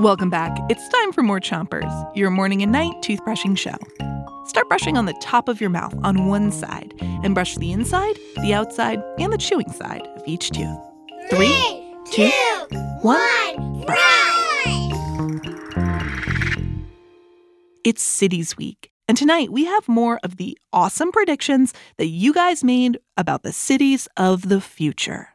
Welcome back. It's time for more Chompers, your morning and night toothbrushing show. Start brushing on the top of your mouth on one side and brush the inside, the outside, and the chewing side of each tooth. Three, two, one, brush. It's Cities Week, and tonight we have more of the awesome predictions that you guys made about the cities of the future.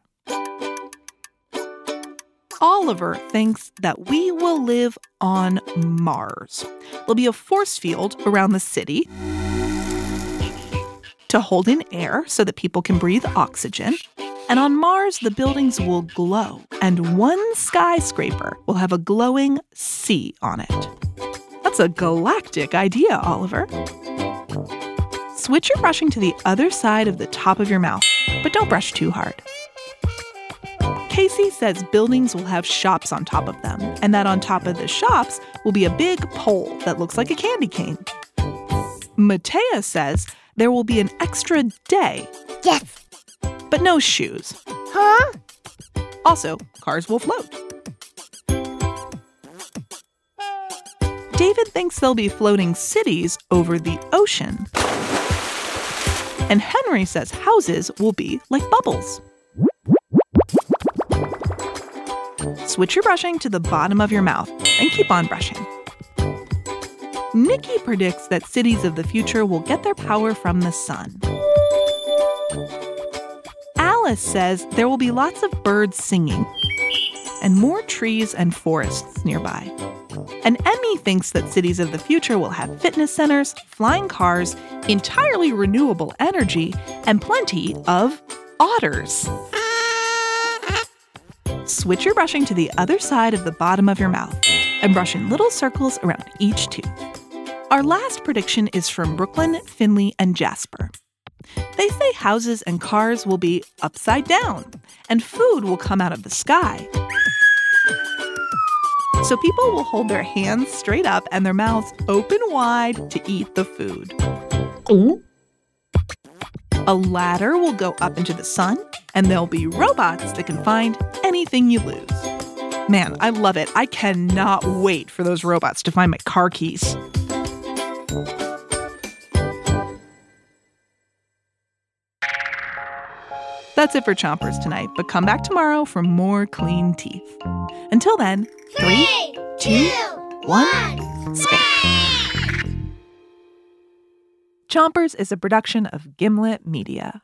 Oliver thinks that we will live on Mars. There'll be a force field around the city to hold in air so that people can breathe oxygen. And on Mars, the buildings will glow, and one skyscraper will have a glowing C on it. That's a galactic idea, Oliver. Switch your brushing to the other side of the top of your mouth, but don't brush too hard. Casey says buildings will have shops on top of them, and that on top of the shops will be a big pole that looks like a candy cane. Matea says there will be an extra day. Yes. But no shoes. Huh? Also, cars will float. David thinks there'll be floating cities over the ocean. And Henry says houses will be like bubbles. Switch your brushing to the bottom of your mouth and keep on brushing. Nikki predicts that cities of the future will get their power from the sun. Alice says there will be lots of birds singing and more trees and forests nearby. And Emmy thinks that cities of the future will have fitness centers, flying cars, entirely renewable energy, and plenty of otters. Switch your brushing to the other side of the bottom of your mouth and brush in little circles around each tooth. Our last prediction is from Brooklyn, Finley, and Jasper. They say houses and cars will be upside down, and food will come out of the sky. So people will hold their hands straight up and their mouths open wide to eat the food. Ooh. A ladder will go up into the sun, and there'll be robots that can find anything you lose. Man, I love it. I cannot wait for those robots to find my car keys. That's it for Chompers tonight, but come back tomorrow for more clean teeth. Until then, three, two, one. Chompers is a production of Gimlet Media.